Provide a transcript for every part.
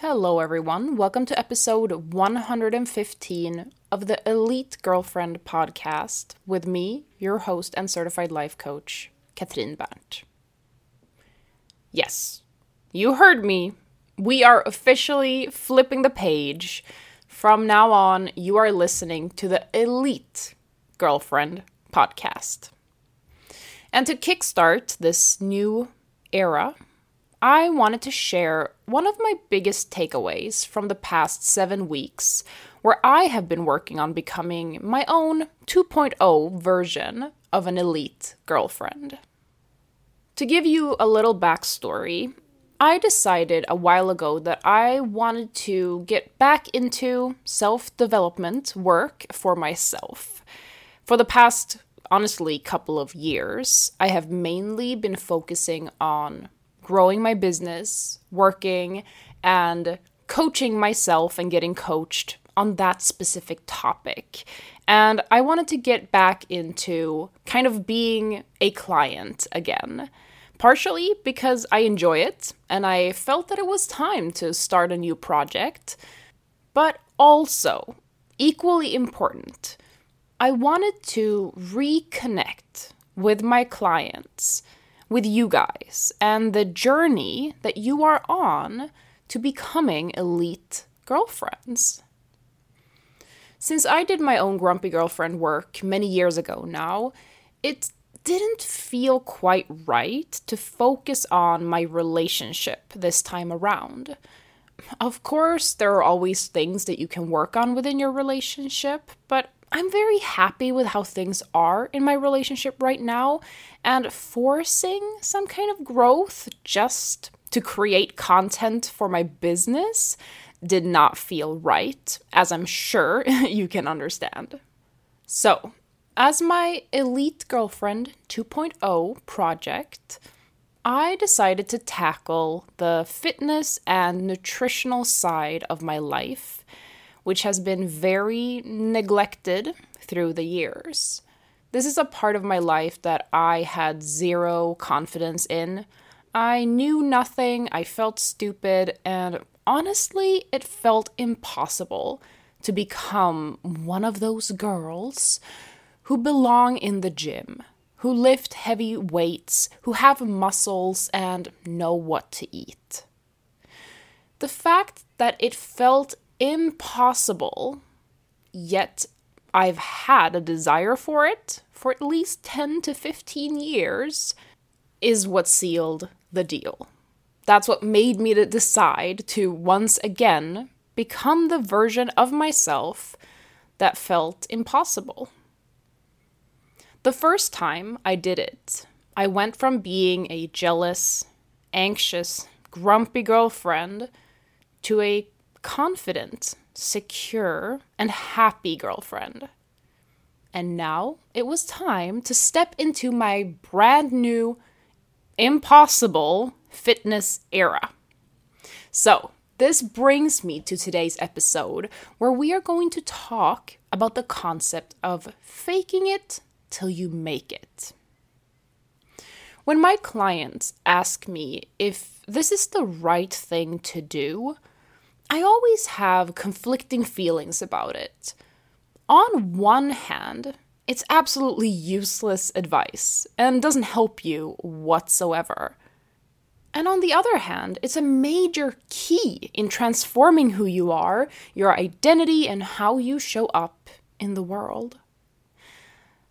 Hello, everyone. Welcome to episode 115 of the Elite Girlfriend podcast with me, your host and certified life coach, Katrin Berndt. Yes, you heard me. We are officially flipping the page. From now on, you are listening to the Elite Girlfriend podcast. And to kickstart this new era, I wanted to share one of my biggest takeaways from the past seven weeks, where I have been working on becoming my own 2.0 version of an elite girlfriend. To give you a little backstory, I decided a while ago that I wanted to get back into self development work for myself. For the past, honestly, couple of years, I have mainly been focusing on growing my business, working, and coaching myself and getting coached on that specific topic. And I wanted to get back into kind of being a client again partially because I enjoy it and I felt that it was time to start a new project, but also, equally important, I wanted to reconnect with my clients, with you guys, and the journey that you are on to becoming elite girlfriends. Since I did my own grumpy girlfriend work many years ago now, it didn't feel quite right to focus on my relationship this time around. Of course, there are always things that you can work on within your relationship, but I'm very happy with how things are in my relationship right now, and forcing some kind of growth just to create content for my business did not feel right, as I'm sure you can understand. So, as my Elite Girlfriend 2.0 project, I decided to tackle the fitness and nutritional side of my life, which has been very neglected through the years. This is a part of my life that I had zero confidence in. I knew nothing, I felt stupid, and honestly, it felt impossible to become one of those girls who belong in the gym, who lift heavy weights, who have muscles, and know what to eat. The fact that it felt impossible, yet I've had a desire for it for at least 10 to 15 years, is what sealed the deal. That's what made me to decide to once again become the version of myself that felt impossible. The first time I did it, I went from being a jealous, anxious, grumpy girlfriend to a confident, secure, and happy girlfriend. And now it was time to step into my brand new, impossible fitness era. So, this brings me to today's episode where we are going to talk about the concept of faking it till you make it. When my clients ask me if this is the right thing to do, I always have conflicting feelings about it. On one hand, it's absolutely useless advice and doesn't help you whatsoever. And on the other hand, it's a major key in transforming who you are, your identity, and how you show up in the world.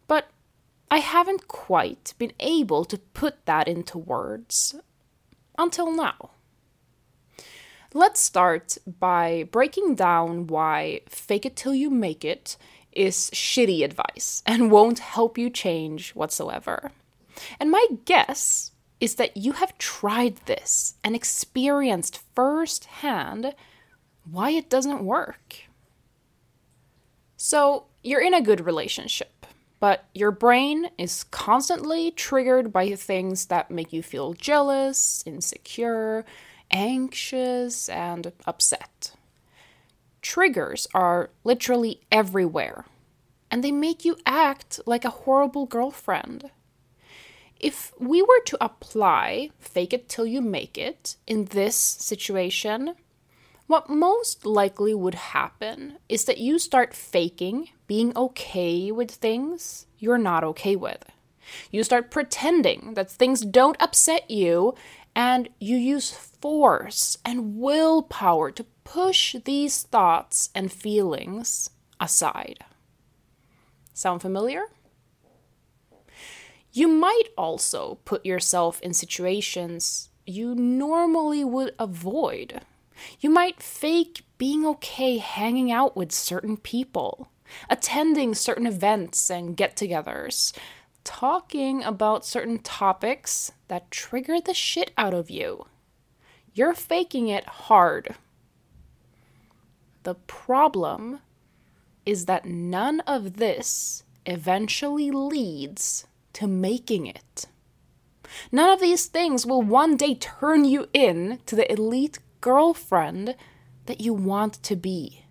But I haven't quite been able to put that into words until now. Let's start by breaking down why fake it till you make it is shitty advice and won't help you change whatsoever. And my guess is that you have tried this and experienced firsthand why it doesn't work. So, you're in a good relationship, but your brain is constantly triggered by things that make you feel jealous, insecure, anxious, and upset. Triggers are literally everywhere, and they make you act like a horrible girlfriend. If we were to apply fake it till you make it in this situation, what most likely would happen is that you start faking being okay with things you're not okay with. You start pretending that things don't upset you, and you use force and willpower to push these thoughts and feelings aside. Sound familiar? You might also put yourself in situations you normally would avoid. You might fake being okay hanging out with certain people, attending certain events and get togethers, talking about certain topics that trigger the shit out of you. You're faking it hard. The problem is that none of this eventually leads to making it. None of these things will one day turn you in to the elite girlfriend that you want to be.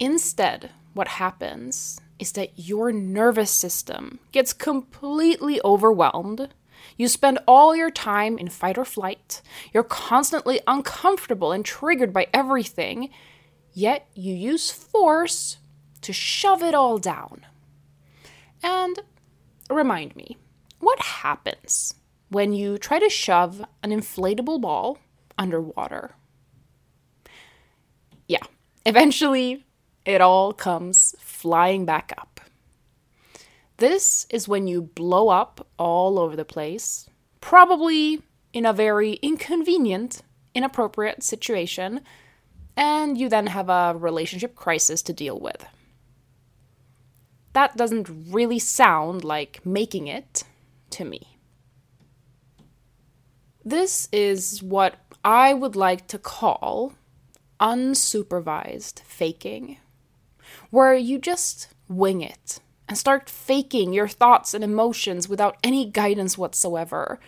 Instead, what happens is that your nervous system gets completely overwhelmed. You spend all your time in fight or flight. You're constantly uncomfortable and triggered by everything, yet you use force to shove it all down. And remind me, what happens when you try to shove an inflatable ball underwater? Yeah, eventually it all comes flying back up. This is when you blow up all over the place, probably in a very inconvenient, inappropriate situation, and you then have a relationship crisis to deal with. That doesn't really sound like making it to me. This is what I would like to call unsupervised faking where you just wing it and start faking your thoughts and emotions without any guidance whatsoever.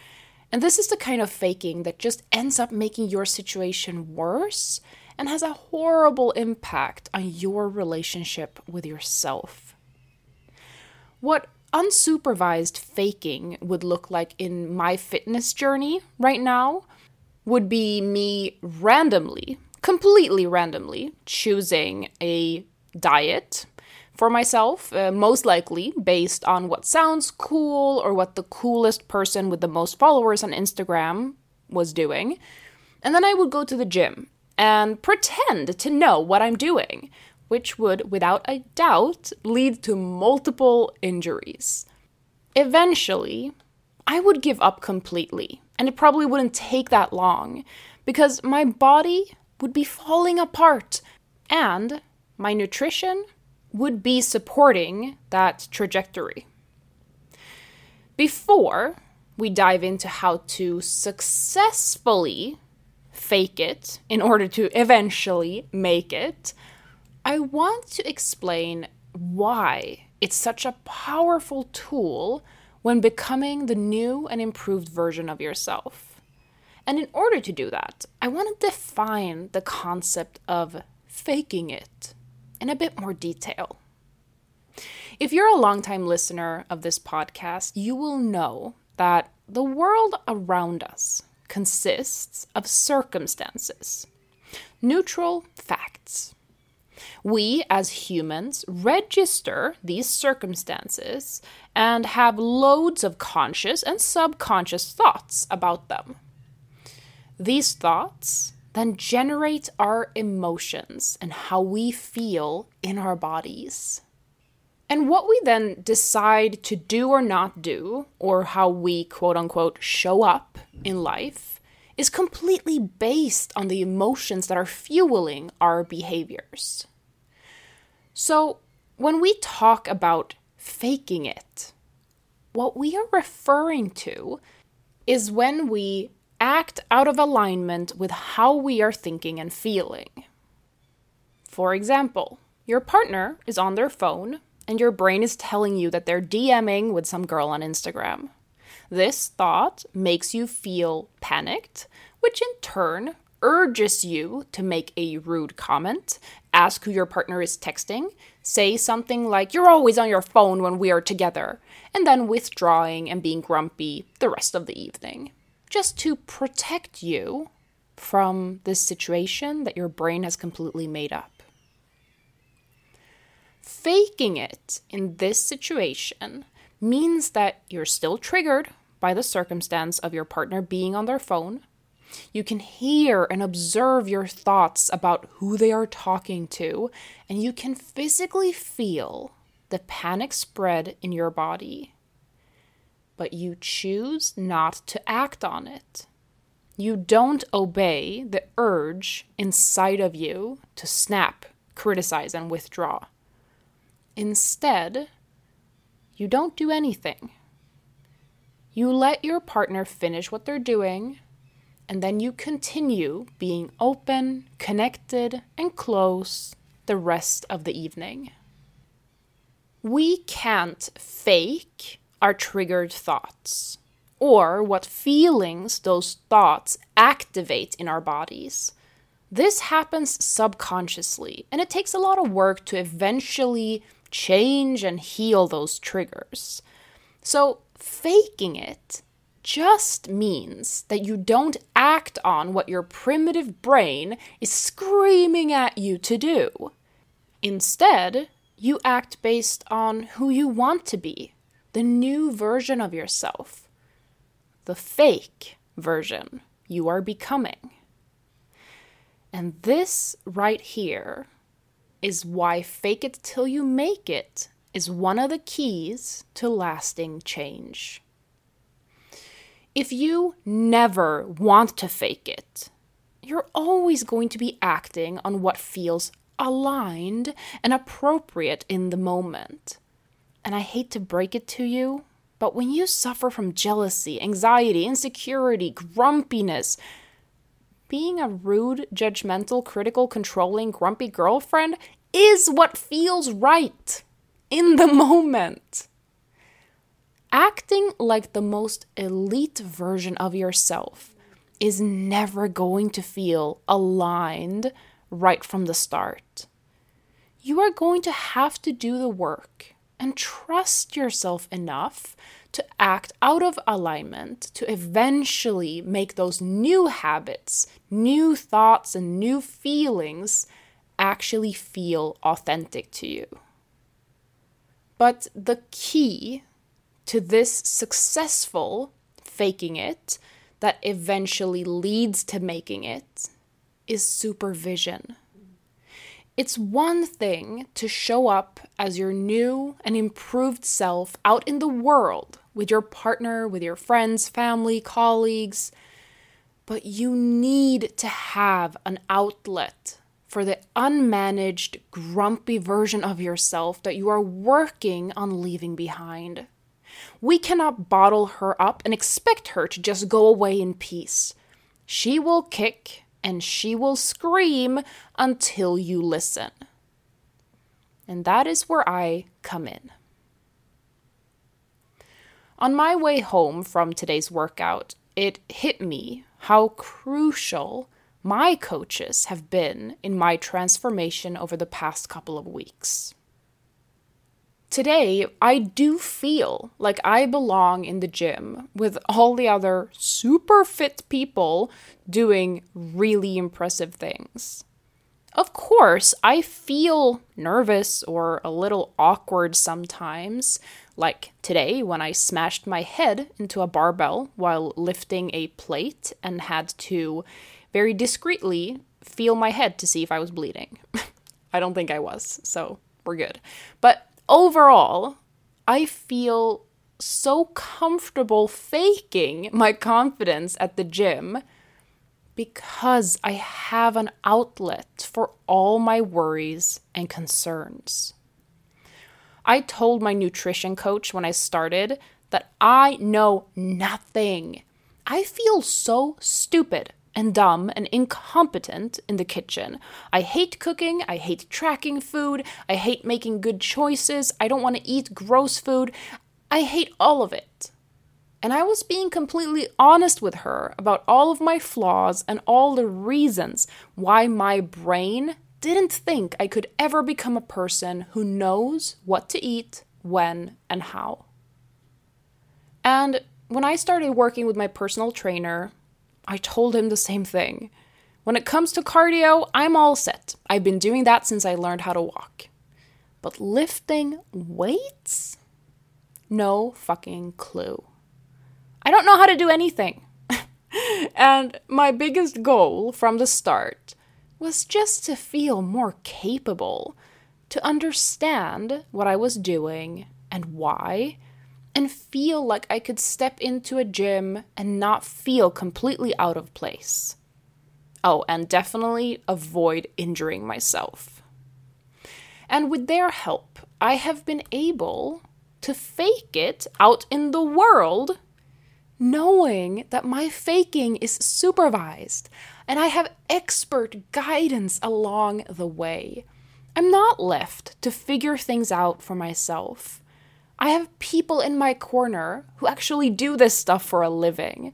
And this is the kind of faking that just ends up making your situation worse and has a horrible impact on your relationship with yourself. What unsupervised faking would look like in my fitness journey right now would be me randomly, completely randomly, choosing a diet for myself, uh, most likely based on what sounds cool or what the coolest person with the most followers on Instagram was doing. And then I would go to the gym and pretend to know what I'm doing, which would, without a doubt, lead to multiple injuries. Eventually, I would give up completely, and it probably wouldn't take that long because my body would be falling apart and my nutrition would be supporting that trajectory. Before we dive into how to successfully fake it in order to eventually make it, I want to explain why it's such a powerful tool when becoming the new and improved version of yourself. And in order to do that, I want to define the concept of faking it in a bit more detail. If you're a longtime listener of this podcast, you will know that the world around us consists of circumstances, neutral facts. We, as humans, register these circumstances and have loads of conscious and subconscious thoughts about them. These thoughts then generate our emotions and how we feel in our bodies. And what we then decide to do or not do, or how we quote unquote show up in life, is completely based on the emotions that are fueling our behaviors. So, when we talk about faking it, what we are referring to is when we act out of alignment with how we are thinking and feeling. For example, your partner is on their phone and your brain is telling you that they're DMing with some girl on Instagram. This thought makes you feel panicked, which in turn urges you to make a rude comment, ask who your partner is texting, say something like, You're always on your phone when we are together, and then withdrawing and being grumpy the rest of the evening just to protect you from this situation that your brain has completely made up. Faking it in this situation means that you're still triggered by the circumstance of your partner being on their phone. You can hear and observe your thoughts about who they are talking to, and you can physically feel the panic spread in your body. But you choose not to act on it. You don't obey the urge inside of you to snap, criticize, and withdraw. Instead, you don't do anything. You let your partner finish what they're doing, and then you continue being open, connected, and close the rest of the evening. We can't fake our triggered thoughts or what feelings those thoughts activate in our bodies. This happens subconsciously, and it takes a lot of work to eventually change and heal those triggers. So, faking it just means that you don't act on what your primitive brain is screaming at you to do. Instead, you act based on who you want to be, the new version of yourself, the fake version you are becoming. And this right here is why fake it till you make it is one of the keys to lasting change. If you never want to fake it, you're always going to be acting on what feels aligned and appropriate in the moment. And I hate to break it to you, but when you suffer from jealousy, anxiety, insecurity, grumpiness, being a rude, judgmental, critical, controlling, grumpy girlfriend is what feels right in the moment. Acting like the most elite version of yourself is never going to feel aligned right from the start. You are going to have to do the work and trust yourself enough to act out of alignment to eventually make those new habits, new thoughts, and new feelings actually feel authentic to you. But the key to this successful faking it that eventually leads to making it is supervision. It's one thing to show up as your new and improved self out in the world with your partner, with your friends, family, colleagues, but you need to have an outlet for the unmanaged, grumpy version of yourself that you are working on leaving behind. We cannot bottle her up and expect her to just go away in peace. She will kick and she will scream until you listen. And that is where I come in. On my way home from today's workout, it hit me how crucial my coaches have been in my transformation over the past couple of weeks. Today, I do feel like I belong in the gym with all the other super fit people doing really impressive things. Of course, I feel nervous or a little awkward sometimes, like today when I smashed my head into a barbell while lifting a plate and had to very discreetly feel my head to see if I was bleeding. I don't think I was, so we're good. But overall, I feel so comfortable faking my confidence at the gym because I have an outlet for all my worries and concerns. I told my nutrition coach when I started that I know nothing. I feel so stupid and dumb and incompetent in the kitchen. I hate cooking, I hate tracking food, I hate making good choices, I don't want to eat gross food. I hate all of it. And I was being completely honest with her about all of my flaws and all the reasons why my brain didn't think I could ever become a person who knows what to eat, when, and how. And when I started working with my personal trainer, I told him the same thing. When it comes to cardio, I'm all set. I've been doing that since I learned how to walk. But lifting weights? No fucking clue. I don't know how to do anything. and my biggest goal from the start was just to feel more capable, to understand what I was doing and why, and feel like I could step into a gym and not feel completely out of place. Oh, and definitely avoid injuring myself. And with their help, I have been able to fake it out in the world, knowing that my faking is supervised and I have expert guidance along the way. I'm not left to figure things out for myself. I have people in my corner who actually do this stuff for a living.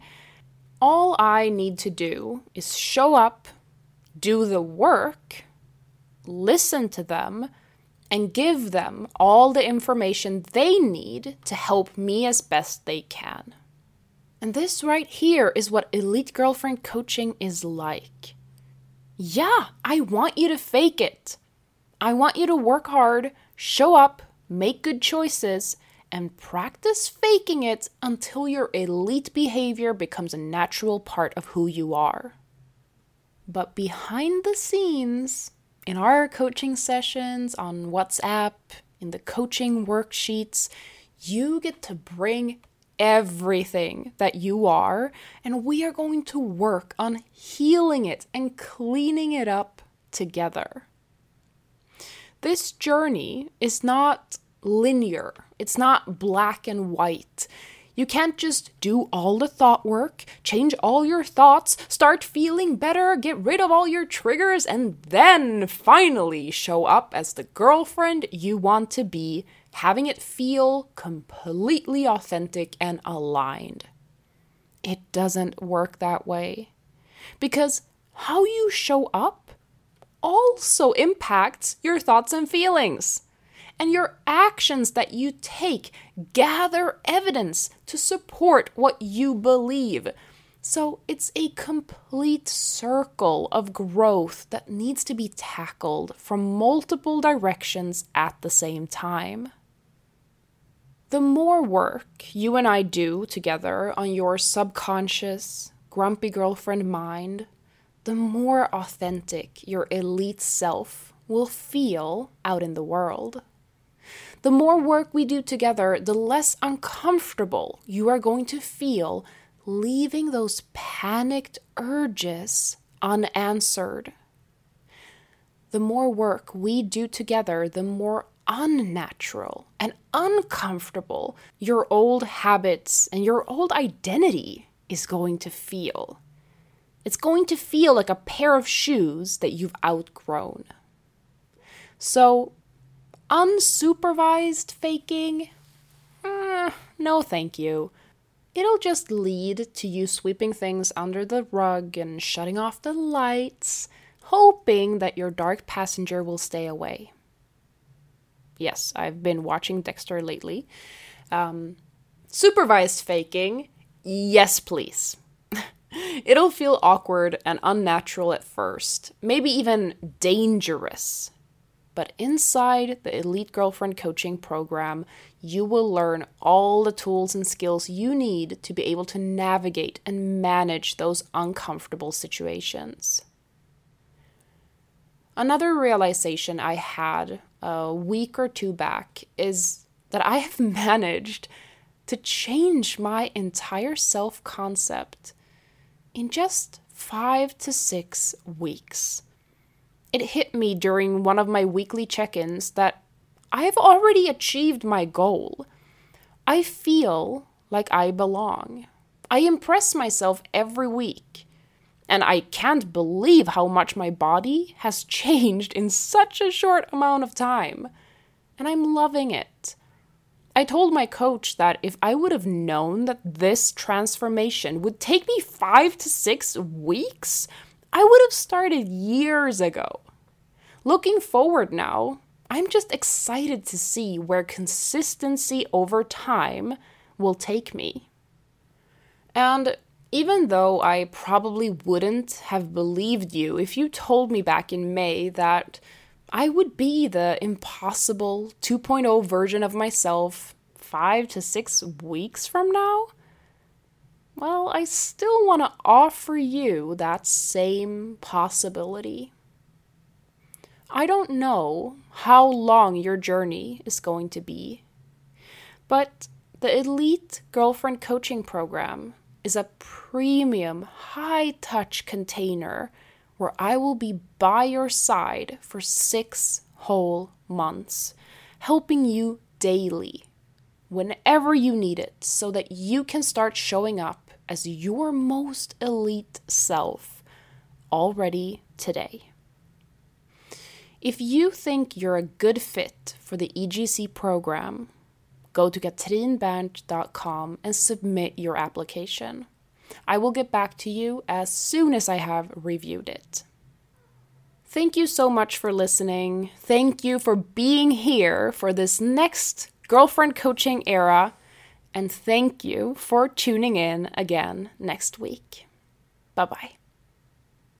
All I need to do is show up, do the work, listen to them, and give them all the information they need to help me as best they can. And this right here is what Elite Girlfriend coaching is like. Yeah, I want you to fake it. I want you to work hard, show up, make good choices, and practice faking it until your elite behavior becomes a natural part of who you are. But behind the scenes, in our coaching sessions on WhatsApp, in the coaching worksheets, you get to bring everything that you are, and we are going to work on healing it and cleaning it up together. This journey is not linear, it's not black and white. You can't just do all the thought work, change all your thoughts, start feeling better, get rid of all your triggers, and then finally show up as the girlfriend you want to be having it feel completely authentic and aligned. It doesn't work that way. Because how you show up also impacts your thoughts and feelings. And your actions that you take gather evidence to support what you believe. So it's a complete circle of growth that needs to be tackled from multiple directions at the same time the more work you and I do together on your subconscious, grumpy girlfriend mind, the more authentic your elite self will feel out in the world. The more work we do together, the less uncomfortable you are going to feel leaving those panicked urges unanswered. The more work we do together, the more unnatural and uncomfortable your old habits and your old identity is going to feel. It's going to feel like a pair of shoes that you've outgrown. So, unsupervised faking? Uh, no, thank you. It'll just lead to you sweeping things under the rug and shutting off the lights, hoping that your dark passenger will stay away. Yes, I've been watching Dexter lately. Um, supervised faking, yes, please. It'll feel awkward and unnatural at first, maybe even dangerous. But inside the Elite Girlfriend Coaching Program, you will learn all the tools and skills you need to be able to navigate and manage those uncomfortable situations. Another realization I had a week or two back is that I have managed to change my entire self concept in just five to six weeks. It hit me during one of my weekly check ins that I have already achieved my goal. I feel like I belong. I impress myself every week. And I can't believe how much my body has changed in such a short amount of time. And I'm loving it. I told my coach that if I would have known that this transformation would take me five to six weeks, I would have started years ago. Looking forward now, I'm just excited to see where consistency over time will take me. And Even though I probably wouldn't have believed you if you told me back in May that I would be the impossible 2.0 version of myself five to six weeks from now, well, I still want to offer you that same possibility. I don't know how long your journey is going to be, but the Elite Girlfriend Coaching Program is a premium, high touch container where I will be by your side for six whole months, helping you daily, whenever you need it, so that you can start showing up as your most elite self already today. If you think you're a good fit for the EGC program, go to katrinberndt.com and submit your application. I will get back to you as soon as I have reviewed it. Thank you so much for listening. Thank you for being here for this next girlfriend coaching era. And thank you for tuning in again next week. Bye bye.